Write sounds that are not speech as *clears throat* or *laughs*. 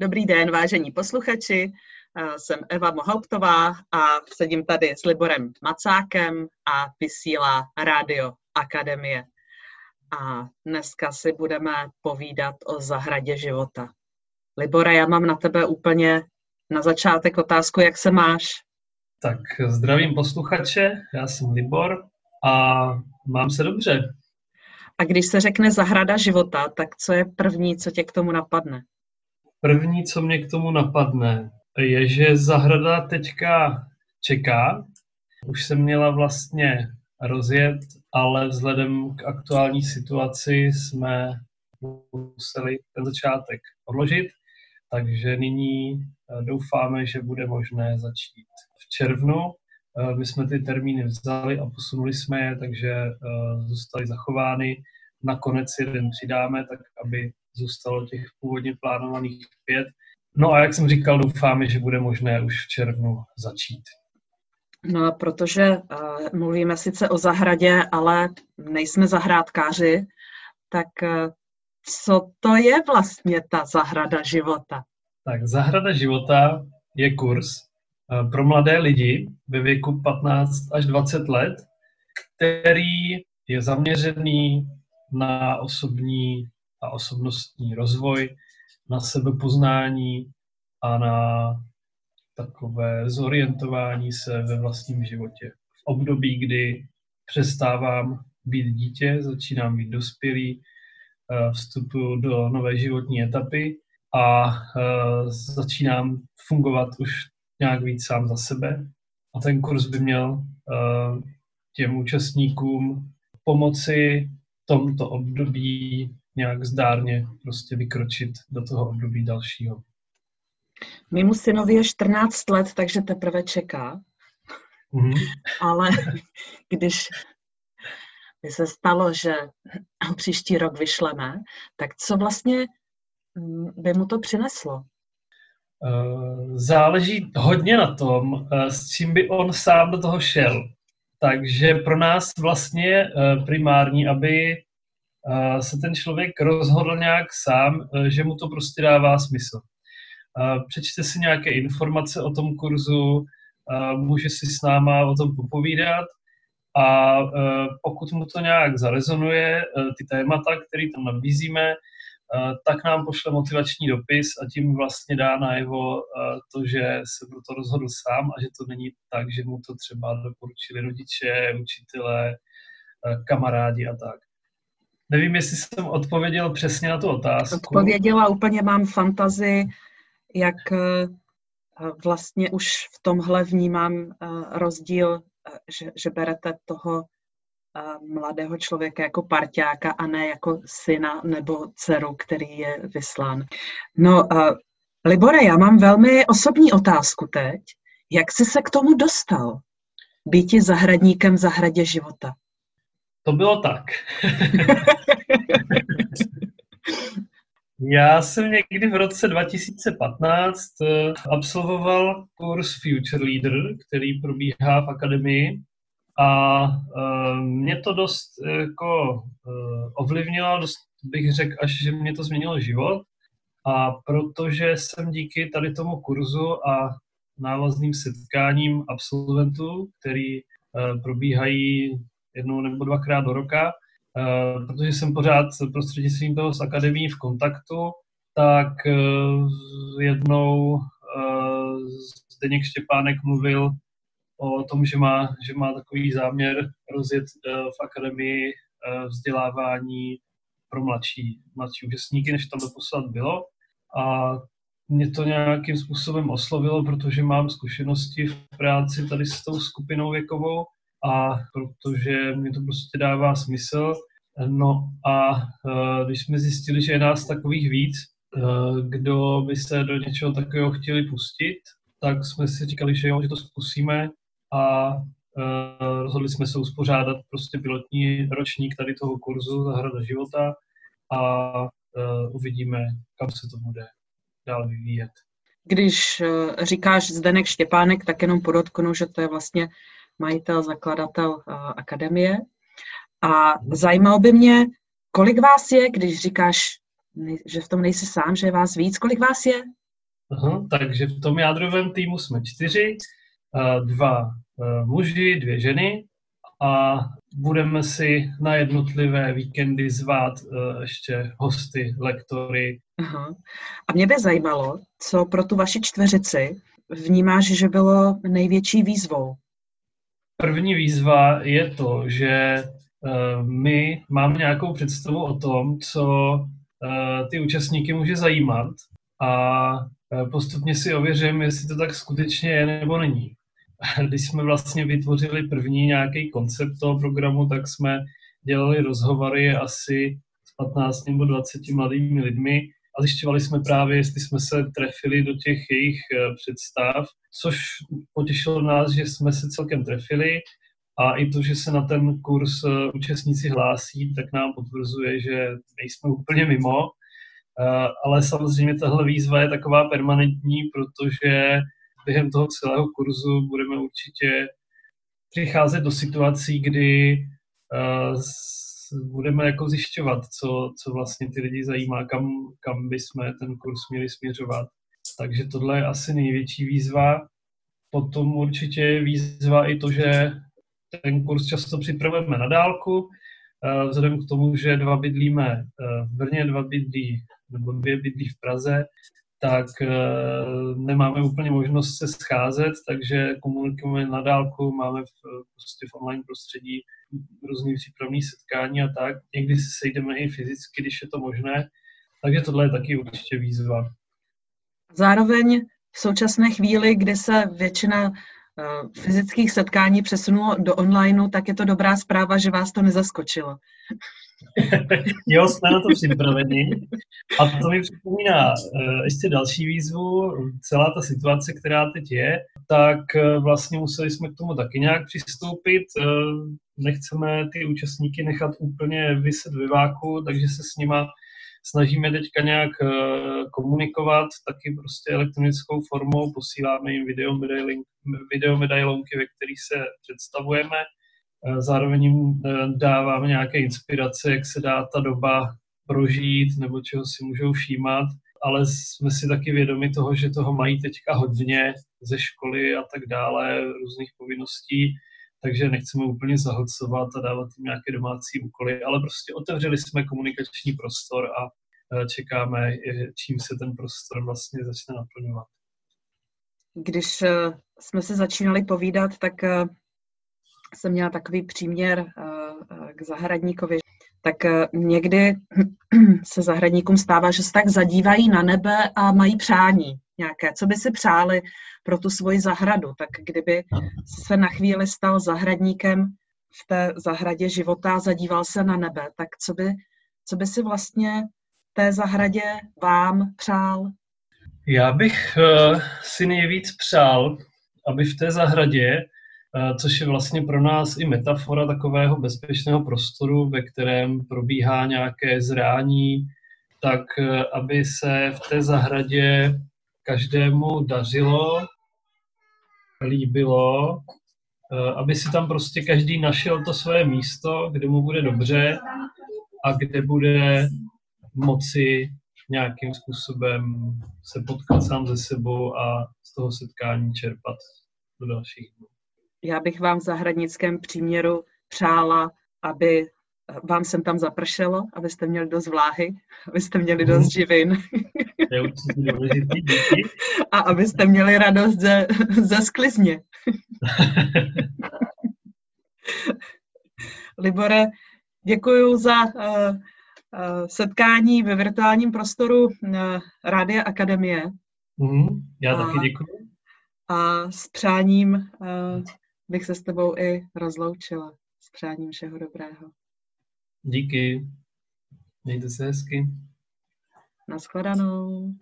Dobrý den, vážení posluchači. Jsem Eva Mohauptová a sedím tady s Liborem Macákem a vysílá Rádio Akademie. A dneska si budeme povídat o zahradě života. Libora, já mám na tebe úplně na začátek otázku, jak se máš? Tak zdravím posluchače, já jsem Libor a mám se dobře. A když se řekne zahrada života, tak co je první, co tě k tomu napadne? První, co mě k tomu napadne, je, že zahrada teďka čeká. Už jsem měla vlastně rozjet, ale vzhledem k aktuální situaci jsme museli ten začátek odložit, takže nyní eh, doufáme, že bude možné začít v červnu. Eh, my jsme ty termíny vzali a posunuli jsme je, takže eh, zůstaly zachovány. Nakonec jeden přidáme, tak aby zůstalo těch původně plánovaných pět. No a jak jsem říkal, doufáme, že bude možné už v červnu začít. No a protože uh, mluvíme sice o zahradě, ale nejsme zahrádkáři, tak uh, co to je vlastně ta zahrada života? Tak zahrada života je kurz uh, pro mladé lidi ve věku 15 až 20 let, který je zaměřený na osobní a osobnostní rozvoj, na sebepoznání a na takové zorientování se ve vlastním životě. V období, kdy přestávám být dítě, začínám být dospělý, eh, vstupuji do nové životní etapy a eh, začínám fungovat už nějak víc sám za sebe. A ten kurz by měl eh, těm účastníkům pomoci tomto období nějak zdárně prostě vykročit do toho období dalšího. Mému synovi je 14 let, takže teprve čeká. Mm-hmm. Ale když by se stalo, že příští rok vyšleme, tak co vlastně by mu to přineslo? Eh, záleží hodně na tom, eh, s čím by on sám do toho šel. Takže pro nás vlastně eh, primární, aby se ten člověk rozhodl nějak sám, e, že mu to prostě dává smysl. Přečte si nějaké informace o tom kurzu, může si s náma o tom popovídat a e, pokud mu to nějak zarezonuje, e, ty témata, které tam nabízíme, tak nám pošle motivační dopis a tím vlastně dá najevo to, že se pro to rozhodl sám a že to není tak, že mu to třeba doporučili rodiče, učitelé, kamarádi a tak. Nevím, jestli jsem odpověděl přesně na tu otázku. Odpověděla, úplně mám fantazii, jak eh, vlastně už v tomhle vnímám eh, rozdíl, eh, že, že berete toho mladého člověka jako parťáka a ne jako syna nebo dceru, který je vyslán. No, Libore, já mám velmi osobní otázku teď. Jak jsi se k tomu dostal? Býti zahradníkem v zahradě života. To bylo tak. *laughs* Já jsem někdy v roce 2015 eh, absolvoval kurz Future Leader, který probíhá v akademii a uh, mě to dost jako uh, ovlivnilo, dost bych řekl až, že mě to změnilo život a protože jsem díky tady tomu kurzu a návazným setkáním absolventů, který probíhají jednou nebo dvakrát do roka, uh, protože jsem pořád prostřednictvím toho s akademií v kontaktu, tak uh, jednou uh, Zdeněk Štěpánek mluvil o tom, že má, že má takový záměr rozjet v akademii vzdělávání pro mladší, mladší účastníky, než tam doposled bylo. A mě to nějakým způsobem oslovilo, protože mám zkušenosti v práci tady s tou skupinou věkovou a protože mi to prostě dává smysl. No a uh, když jsme zjistili, že je nás takových víc, uh, kdo by se do něčeho takového chtěli pustit, tak jsme si říkali, že jo, že to zkusíme a uh, rozhodli jsme se uspořádat prostě pilotní ročník tady toho kurzu Zahrada života a uvidíme, kam se to bude dál vyvíjet. Když říkáš Zdenek Štěpánek, tak jenom podotknu, že to je vlastně majitel, zakladatel uh, akademie. A zajímalo by mě, kolik vás je, když říkáš, že v tom nejsi sám, že je vás víc, kolik vás je? Aha, takže v tom jádrovém týmu jsme čtyři, dva muži, dvě ženy a budeme si na jednotlivé víkendy zvát ještě hosty, lektory. Aha. A mě by zajímalo, co pro tu vaši čtveřici vnímáš, že bylo největší výzvou? První výzva je to, že my máme nějakou představu o tom, co ty účastníky může zajímat a postupně si ověřujeme, jestli to tak skutečně je nebo není. Když jsme vlastně vytvořili první nějaký koncept toho programu, tak jsme dělali rozhovory asi s 15 nebo 20 mladými lidmi a zjišťovali jsme právě, jestli jsme se trefili do těch jejich eh, představ, což potěšilo nás, že jsme se celkem trefili. A i to, že se na ten kurz eh, účastníci hlásí, tak nám potvrzuje, že nejsme úplně mimo, eh, ale samozřejmě tahle výzva je taková permanentní, protože během toho celého kurzu budeme určitě přicházet do situací, kdy budeme jako zjišťovat, co, co vlastně ty lidi zajímá, kam, kam bychom ten kurz měli směřovat. Takže tohle je asi největší výzva. Potom určitě je výzva i to, že ten kurz často připravujeme na dálku, eh, vzhledem k tomu, že dva bydlíme eh, v Brně, dva bydlí, nebo dvě bydlí v Praze, tak eh, nemáme úplně možnost se scházet, takže komunikujeme na dálku, máme v, prostě v online prostředí různý přípravné setkání a tak. Někdy se sejdeme i fyzicky, když je to možné, takže tohle je taky určitě výzva. Zároveň v současné chvíli, kdy se většina eh, fyzických setkání přesunulo do onlineu, tak je to dobrá zpráva, že vás to nezaskočilo. *laughs* jo, jsme na to připraveni. A to mi připomíná uh, ještě další výzvu. Celá ta situace, která teď je, tak uh, vlastně museli jsme k tomu taky nějak přistoupit. Nechceme ty účastníky nechat úplně vyset ve váku, takže se s nima snažíme teďka nějak komunikovat, taky prostě elektronickou formou, posíláme jim video, video ve kterých se představujeme. Eh, zároveň jim eh, dáváme nějaké inspirace, jak se dá ta doba prožít nebo čeho si můžou všímat, ale jsme si taky vědomi toho, že toho mají teďka hodně ze školy a tak dále, různých povinností, takže nechceme úplně zahlcovat a dávat jim nějaké domácí úkoly, ale prostě otevřeli jsme komunikační prostor a eh, čekáme, čím se ten prostor vlastně začne naplňovat. Když jsme se začínali povídat, tak jsem měla takový příměr k zahradníkovi, tak někdy *clears throat* se zahradníkům stává, že se tak zadívají na nebe a mají přání nějaké, co by si přáli pro tu svoji zahradu. Tak kdyby se na chvíli stal zahradníkem v té zahradě života a zadíval se na nebe, tak co by, co by si vlastně té zahradě vám přál? Já bych uh, si nejvíc přál, aby v té zahradě Eh, což je vlastně pro nás i metafora takového bezpečného prostoru, ve kterém probíhá nějaké zrání, tak eh, aby se v té zahradě každému dařilo, líbilo, eh, aby si tam prostě každý našel to své místo, kde mu bude dobře a kde bude moci nějakým způsobem se potkat sám ze sebou a z toho setkání čerpat do dalších dnů. Já bych vám v zahradnickém příměru přála, aby vám sem tam zapršelo, abyste měli dost vláhy, abyste měli dost mhm. živin. A abyste měli radost ze, ze sklizně. *laughs* Libore, děkuji za uh, uh, setkání ve virtuálním prostoru uh, Rádia Akademie. Mm, já a, taky děkuji. A s přáním uh, bych se s tebou i rozloučila s přáním všeho dobrého. Díky. Mějte se hezky. Naschledanou.